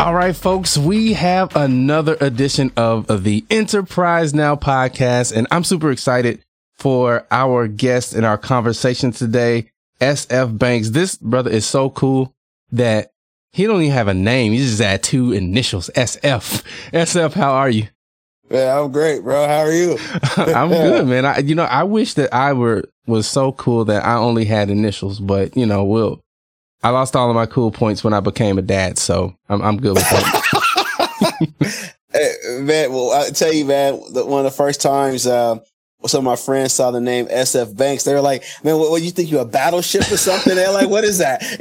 All right, folks, we have another edition of the Enterprise Now podcast, and I'm super excited for our guest and our conversation today, SF Banks. This brother is so cool that he don't even have a name. He just had two initials, SF. SF, how are you? Yeah, I'm great, bro. How are you? I'm good, man. I, you know, I wish that I were was so cool that I only had initials, but you know, we'll. I lost all of my cool points when I became a dad, so I'm I'm good with that. hey, man, well, I tell you, man, the, one of the first times uh, some of my friends saw the name SF Banks, they were like, "Man, what, what you think you a battleship or something?" They're like, "What is that?"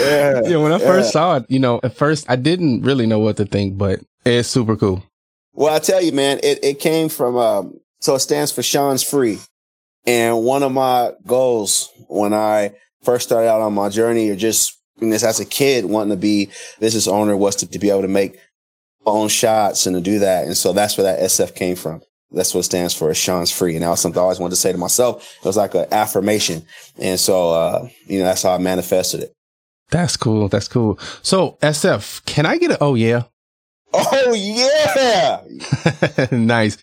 yeah, yeah. When I first yeah. saw it, you know, at first I didn't really know what to think, but it's super cool. Well, I tell you, man, it it came from um, so it stands for Sean's Free. And one of my goals when I first started out on my journey or just this as a kid wanting to be business owner was to, to be able to make own shots and to do that. And so that's where that SF came from. That's what stands for. Sean's free. And that was something I always wanted to say to myself. It was like an affirmation. And so, uh, you know, that's how I manifested it. That's cool. That's cool. So SF, can I get a, oh yeah. Oh yeah. nice.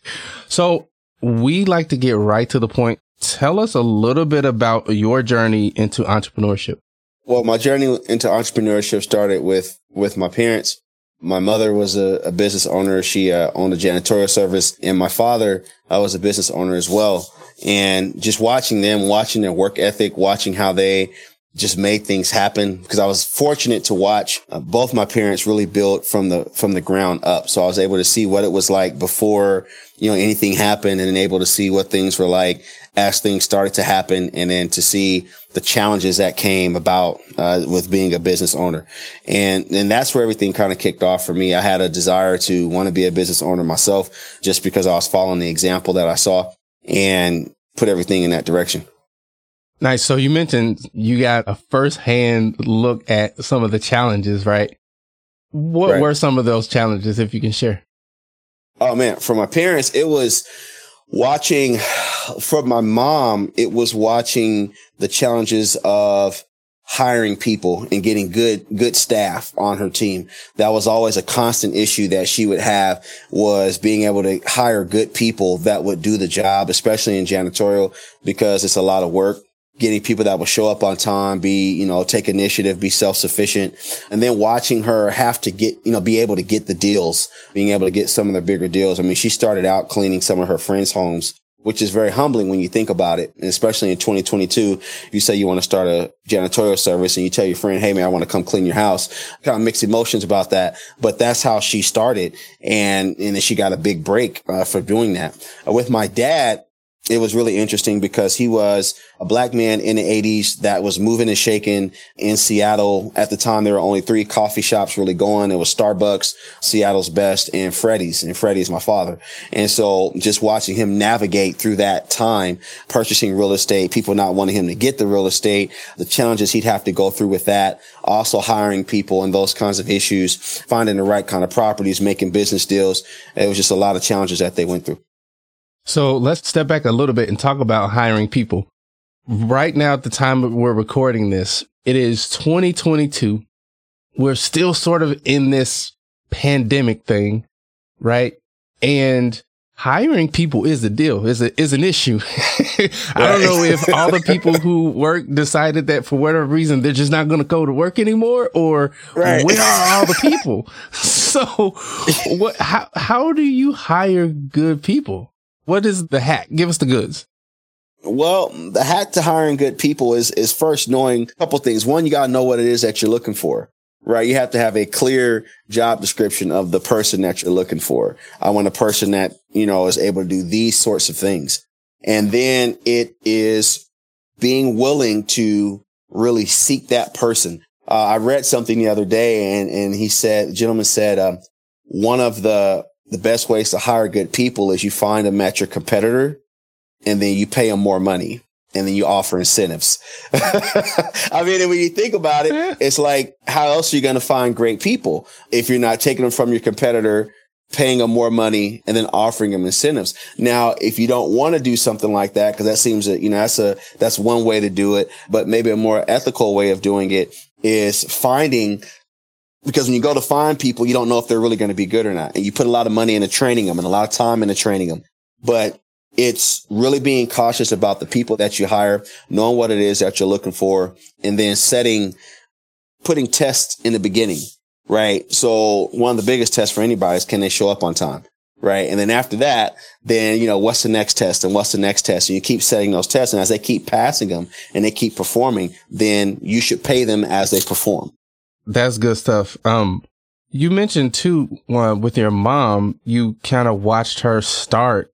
So we like to get right to the point. Tell us a little bit about your journey into entrepreneurship. Well, my journey into entrepreneurship started with, with my parents. My mother was a, a business owner. She uh, owned a janitorial service and my father uh, was a business owner as well. And just watching them, watching their work ethic, watching how they just made things happen because I was fortunate to watch uh, both my parents really build from the from the ground up. So I was able to see what it was like before you know anything happened, and then able to see what things were like as things started to happen, and then to see the challenges that came about uh, with being a business owner, and and that's where everything kind of kicked off for me. I had a desire to want to be a business owner myself, just because I was following the example that I saw, and put everything in that direction. Nice. So you mentioned you got a first-hand look at some of the challenges, right? What right. were some of those challenges, if you can share? Oh man, for my parents, it was watching. For my mom, it was watching the challenges of hiring people and getting good, good staff on her team. That was always a constant issue that she would have was being able to hire good people that would do the job, especially in janitorial, because it's a lot of work getting people that will show up on time, be, you know, take initiative, be self-sufficient, and then watching her have to get, you know, be able to get the deals, being able to get some of the bigger deals. I mean, she started out cleaning some of her friends' homes, which is very humbling when you think about it. And especially in 2022, you say you want to start a janitorial service and you tell your friend, Hey man, I want to come clean your house. Kind of mixed emotions about that, but that's how she started. And, and then she got a big break uh, for doing that. With my dad, it was really interesting because he was a black man in the 80s that was moving and shaking in Seattle. At the time, there were only three coffee shops really going. It was Starbucks, Seattle's Best, and Freddy's. And Freddy's my father. And so just watching him navigate through that time, purchasing real estate, people not wanting him to get the real estate, the challenges he'd have to go through with that, also hiring people and those kinds of issues, finding the right kind of properties, making business deals. It was just a lot of challenges that they went through. So let's step back a little bit and talk about hiring people. Right now, at the time we're recording this, it is 2022. We're still sort of in this pandemic thing, right? And hiring people is a deal, is a, is an issue. I don't know if all the people who work decided that for whatever reason they're just not going to go to work anymore, or right. where are all the people? so, what? How how do you hire good people? What is the hack? Give us the goods. Well, the hack to hiring good people is is first knowing a couple things. One, you got to know what it is that you're looking for right? You have to have a clear job description of the person that you're looking for. I want a person that, you know, is able to do these sorts of things. And then it is being willing to really seek that person. Uh, I read something the other day and, and he said, gentleman said, um, one of the, the best ways to hire good people is you find them at your competitor and then you pay them more money and then you offer incentives. I mean, when you think about it, it's like, how else are you going to find great people if you're not taking them from your competitor, paying them more money and then offering them incentives? Now, if you don't want to do something like that, because that seems that, you know, that's a, that's one way to do it, but maybe a more ethical way of doing it is finding because when you go to find people, you don't know if they're really going to be good or not. And you put a lot of money into training them and a lot of time into training them. But it's really being cautious about the people that you hire, knowing what it is that you're looking for, and then setting, putting tests in the beginning, right? So one of the biggest tests for anybody is can they show up on time? Right. And then after that, then, you know, what's the next test and what's the next test? And you keep setting those tests. And as they keep passing them and they keep performing, then you should pay them as they perform. That's good stuff. Um, you mentioned too, uh, with your mom, you kind of watched her start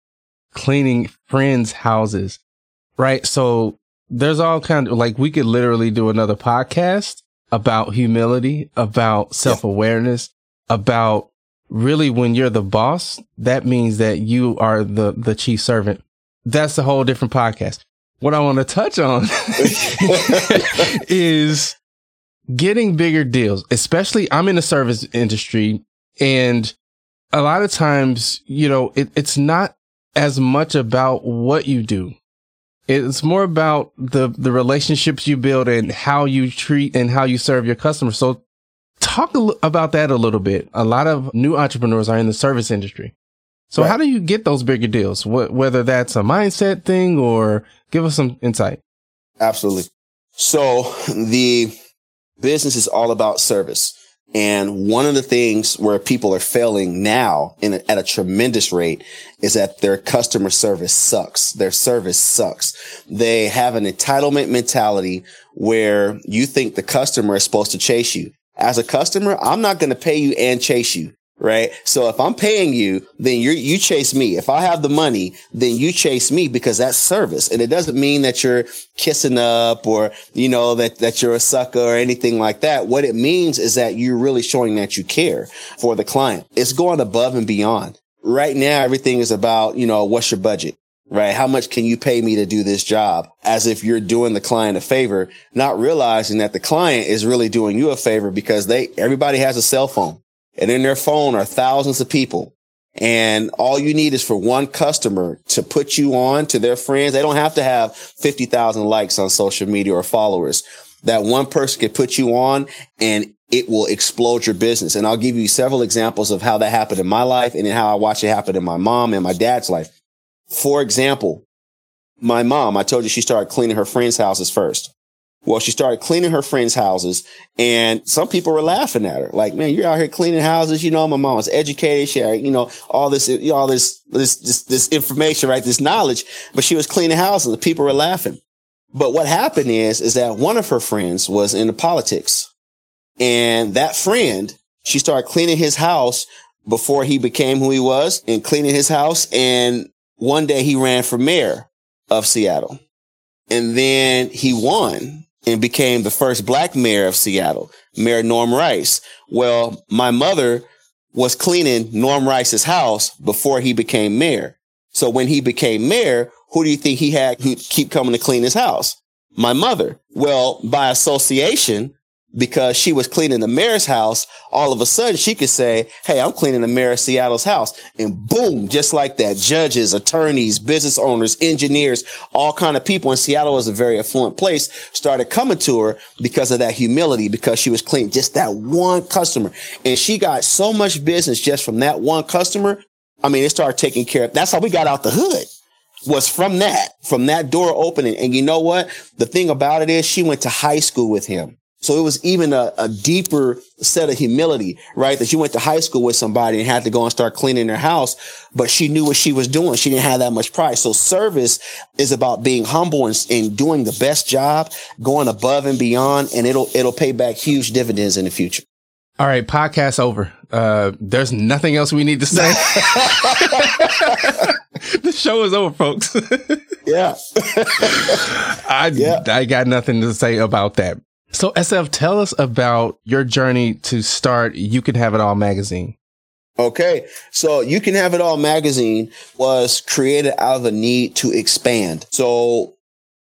cleaning friends' houses, right? So there's all kind of like we could literally do another podcast about humility, about self awareness, about really when you're the boss, that means that you are the the chief servant. That's a whole different podcast. What I want to touch on is getting bigger deals, especially I'm in the service industry and a lot of times, you know, it, it's not as much about what you do. It's more about the, the relationships you build and how you treat and how you serve your customers. So talk about that a little bit. A lot of new entrepreneurs are in the service industry. So right. how do you get those bigger deals? Wh- whether that's a mindset thing or give us some insight. Absolutely. So the business is all about service. And one of the things where people are failing now a, at a tremendous rate is that their customer service sucks. Their service sucks. They have an entitlement mentality where you think the customer is supposed to chase you. As a customer, I'm not going to pay you and chase you right? So if I'm paying you, then you you chase me. If I have the money, then you chase me because that's service. And it doesn't mean that you're kissing up or, you know, that, that you're a sucker or anything like that. What it means is that you're really showing that you care for the client. It's going above and beyond. Right now, everything is about, you know, what's your budget? Right? How much can you pay me to do this job? As if you're doing the client a favor, not realizing that the client is really doing you a favor because they, everybody has a cell phone and in their phone are thousands of people. And all you need is for one customer to put you on to their friends. They don't have to have 50,000 likes on social media or followers. That one person can put you on and it will explode your business. And I'll give you several examples of how that happened in my life and how I watched it happen in my mom and my dad's life. For example, my mom, I told you she started cleaning her friends' houses first. Well, she started cleaning her friends' houses and some people were laughing at her. Like, man, you're out here cleaning houses. You know, my mom was educated. She had, you know, all this, all this, this, this, this information, right? This knowledge, but she was cleaning houses. The people were laughing. But what happened is, is that one of her friends was into politics and that friend, she started cleaning his house before he became who he was and cleaning his house. And one day he ran for mayor of Seattle and then he won and became the first black mayor of Seattle, Mayor Norm Rice. Well, my mother was cleaning Norm Rice's house before he became mayor. So when he became mayor, who do you think he had keep coming to clean his house? My mother. Well, by association, because she was cleaning the mayor's house, all of a sudden she could say, Hey, I'm cleaning the mayor of Seattle's house. And boom, just like that, judges, attorneys, business owners, engineers, all kind of people in Seattle was a very affluent place started coming to her because of that humility, because she was cleaning just that one customer. And she got so much business just from that one customer I mean, it started taking care of, that's how we got out the hood was from that, from that door opening. And you know what? The thing about it is she went to high school with him. So it was even a, a, deeper set of humility, right? That she went to high school with somebody and had to go and start cleaning their house, but she knew what she was doing. She didn't have that much pride. So service is about being humble and, and doing the best job, going above and beyond, and it'll, it'll pay back huge dividends in the future. All right, podcast over. Uh, there's nothing else we need to say. the show is over, folks. yeah. I yeah. I got nothing to say about that. So SF, tell us about your journey to start You Can Have It All magazine. Okay. So You Can Have It All magazine was created out of a need to expand. So,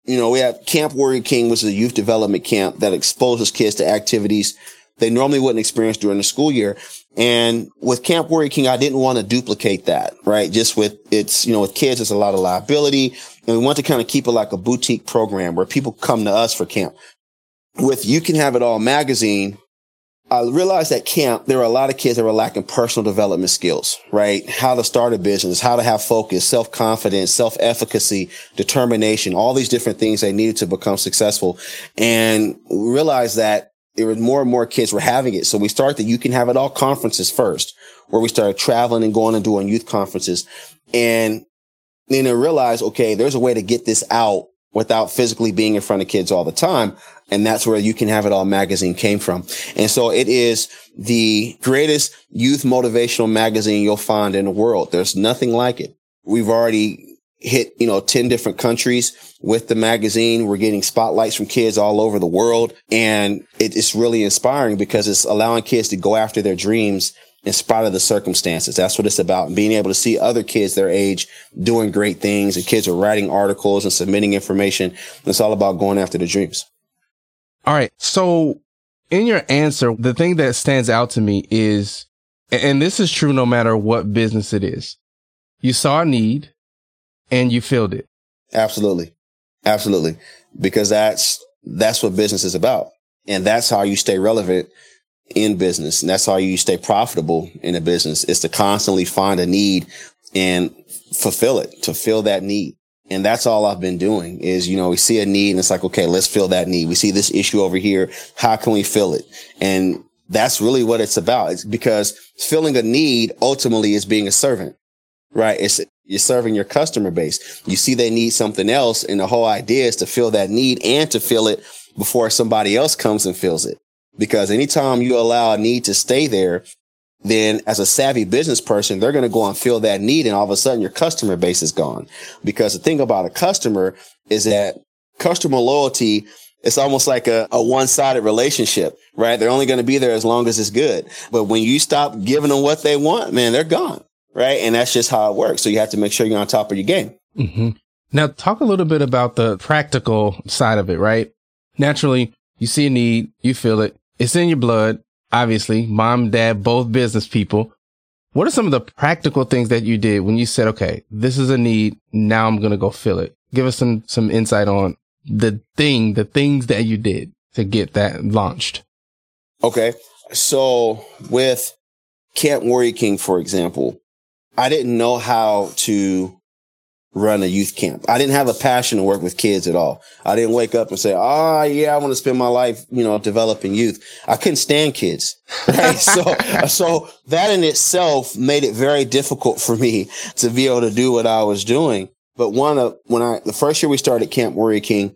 you know, we have Camp Warrior King, which is a youth development camp that exposes kids to activities they normally wouldn't experience during the school year. And with Camp Warrior King, I didn't want to duplicate that, right? Just with it's, you know, with kids, it's a lot of liability. And we want to kind of keep it like a boutique program where people come to us for camp with You Can Have It All magazine, I realized at camp, there were a lot of kids that were lacking personal development skills, right? How to start a business, how to have focus, self-confidence, self-efficacy, determination, all these different things they needed to become successful. And realized that there were more and more kids were having it. So we started the You Can Have It All conferences first, where we started traveling and going and doing youth conferences. And then I realized, okay, there's a way to get this out without physically being in front of kids all the time. And that's where you can have it all magazine came from. And so it is the greatest youth motivational magazine you'll find in the world. There's nothing like it. We've already hit, you know, 10 different countries with the magazine. We're getting spotlights from kids all over the world. And it's really inspiring because it's allowing kids to go after their dreams in spite of the circumstances. That's what it's about. Being able to see other kids their age doing great things and kids are writing articles and submitting information. It's all about going after the dreams. All right. So in your answer, the thing that stands out to me is, and this is true no matter what business it is, you saw a need and you filled it. Absolutely. Absolutely. Because that's, that's what business is about. And that's how you stay relevant in business. And that's how you stay profitable in a business is to constantly find a need and fulfill it, to fill that need. And that's all I've been doing is, you know, we see a need and it's like, okay, let's fill that need. We see this issue over here. How can we fill it? And that's really what it's about. It's because filling a need ultimately is being a servant, right? It's, you're serving your customer base. You see they need something else. And the whole idea is to fill that need and to fill it before somebody else comes and fills it. Because anytime you allow a need to stay there, then as a savvy business person, they're going to go and fill that need. And all of a sudden your customer base is gone. Because the thing about a customer is that customer loyalty it's almost like a, a one-sided relationship, right? They're only going to be there as long as it's good. But when you stop giving them what they want, man, they're gone, right? And that's just how it works. So you have to make sure you're on top of your game. Mm-hmm. Now, talk a little bit about the practical side of it, right? Naturally, you see a need, you feel it, it's in your blood obviously, mom, dad, both business people. What are some of the practical things that you did when you said, okay, this is a need. Now I'm going to go fill it. Give us some, some insight on the thing, the things that you did to get that launched. Okay. So with Camp Warrior King, for example, I didn't know how to run a youth camp. I didn't have a passion to work with kids at all. I didn't wake up and say, "Ah, oh, yeah, I want to spend my life, you know, developing youth." I couldn't stand kids. Right? so, so that in itself made it very difficult for me to be able to do what I was doing. But one of when I the first year we started Camp Warrior King,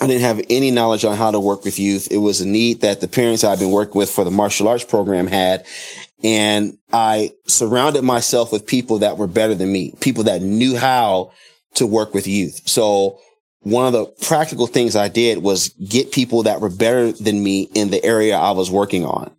I didn't have any knowledge on how to work with youth. It was a need that the parents I've been working with for the martial arts program had. And I surrounded myself with people that were better than me, people that knew how to work with youth. So one of the practical things I did was get people that were better than me in the area I was working on.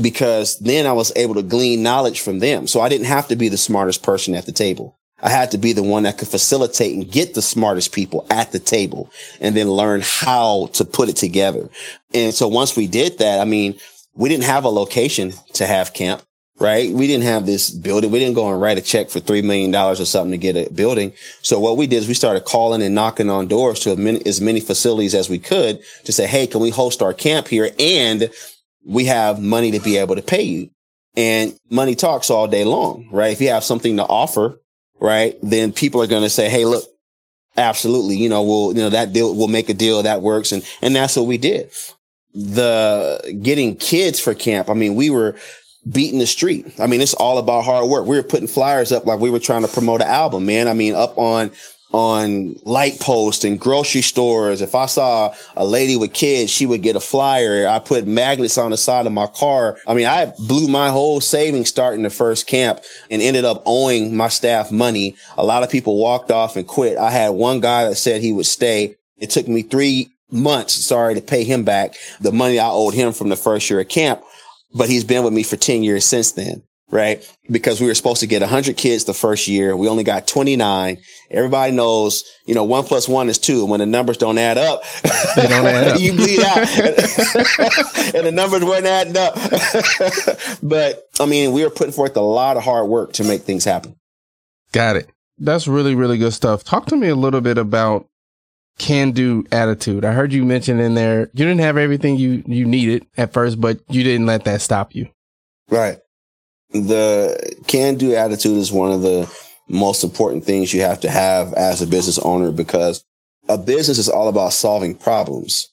Because then I was able to glean knowledge from them. So I didn't have to be the smartest person at the table. I had to be the one that could facilitate and get the smartest people at the table and then learn how to put it together. And so once we did that, I mean, we didn't have a location to have camp, right? We didn't have this building. We didn't go and write a check for $3 million or something to get a building. So what we did is we started calling and knocking on doors to as many facilities as we could to say, Hey, can we host our camp here? And we have money to be able to pay you. and money talks all day long, right? If you have something to offer, right, then people are going to say, Hey, look, absolutely, you know, we'll, you know, that deal, we'll make a deal that works. And, and that's what we did. The getting kids for camp. I mean, we were beating the street. I mean, it's all about hard work. We were putting flyers up like we were trying to promote an album, man. I mean, up on on light posts and grocery stores. If I saw a lady with kids, she would get a flyer. I put magnets on the side of my car. I mean, I blew my whole savings starting the first camp and ended up owing my staff money. A lot of people walked off and quit. I had one guy that said he would stay. It took me three months, sorry, to pay him back the money I owed him from the first year of camp. But he's been with me for 10 years since then right? Because we were supposed to get 100 kids the first year. We only got 29. Everybody knows, you know, one plus one is two. When the numbers don't add up, don't add up. you bleed out. and the numbers weren't adding up. but I mean, we were putting forth a lot of hard work to make things happen. Got it. That's really, really good stuff. Talk to me a little bit about can do attitude. I heard you mention in there you didn't have everything you you needed at first, but you didn't let that stop you. Right the can do attitude is one of the most important things you have to have as a business owner because a business is all about solving problems.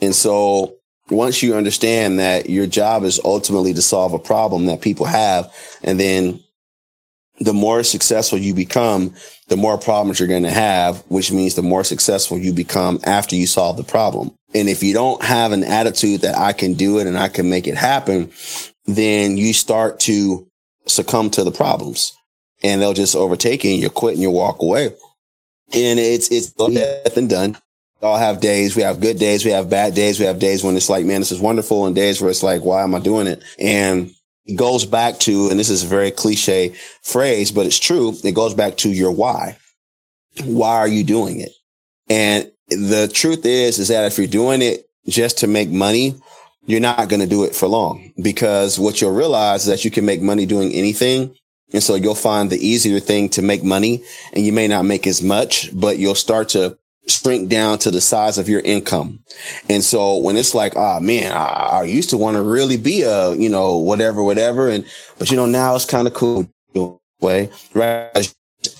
And so once you understand that your job is ultimately to solve a problem that people have, and then the more successful you become, the more problems you're going to have, which means the more successful you become after you solve the problem. And if you don't have an attitude that I can do it and I can make it happen, then you start to succumb to the problems and they'll just overtake you and you quit and you walk away. And it's, it's death and done. We all have days. We have good days. We have bad days. We have days when it's like, man, this is wonderful and days where it's like, why am I doing it? And goes back to, and this is a very cliche phrase, but it's true. It goes back to your why. Why are you doing it? And the truth is, is that if you're doing it just to make money, you're not going to do it for long because what you'll realize is that you can make money doing anything. And so you'll find the easier thing to make money and you may not make as much, but you'll start to shrink down to the size of your income. And so when it's like, ah, oh, man, I, I, used to want to really be a, you know, whatever, whatever. And, but you know, now it's kind of cool way, right?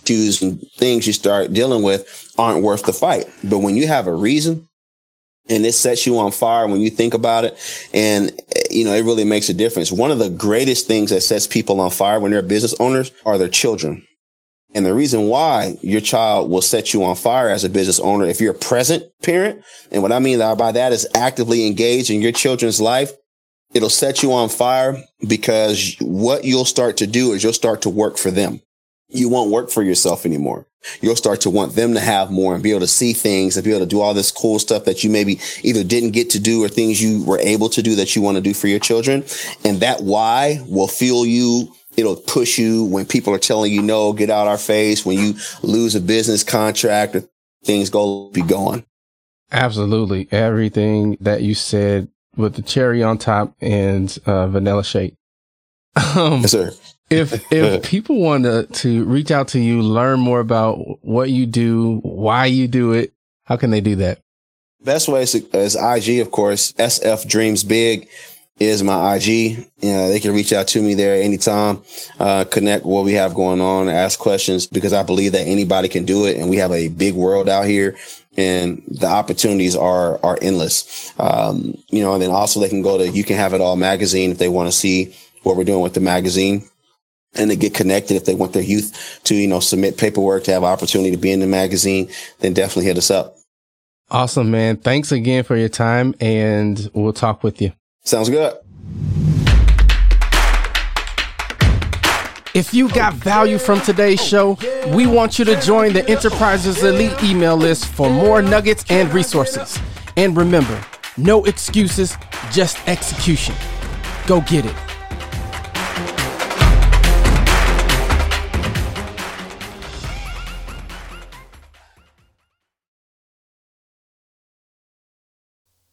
Issues things you start dealing with aren't worth the fight. But when you have a reason and it sets you on fire when you think about it. And, you know, it really makes a difference. One of the greatest things that sets people on fire when they're business owners are their children. And the reason why your child will set you on fire as a business owner, if you're a present parent, and what I mean by that is actively engaged in your children's life, it'll set you on fire because what you'll start to do is you'll start to work for them. You won't work for yourself anymore you'll start to want them to have more and be able to see things and be able to do all this cool stuff that you maybe either didn't get to do or things you were able to do that you want to do for your children. And that why will fuel you. It'll push you when people are telling you no, get out our face. When you lose a business contract or things go be gone. Absolutely. Everything that you said with the cherry on top and uh, vanilla shake. Um, yes, sir if if people want to to reach out to you, learn more about what you do, why you do it, how can they do that? Best way is, is IG, of course. SF Dreams Big is my IG. You know, they can reach out to me there anytime, uh, connect what we have going on, ask questions because I believe that anybody can do it. And we have a big world out here and the opportunities are, are endless. Um, you know, and then also they can go to You Can Have It All magazine if they want to see what we're doing with the magazine and to get connected if they want their youth to, you know, submit paperwork to have opportunity to be in the magazine, then definitely hit us up. Awesome, man. Thanks again for your time and we'll talk with you. Sounds good. If you got value from today's show, we want you to join the Enterprises Elite email list for more nuggets and resources. And remember, no excuses, just execution. Go get it.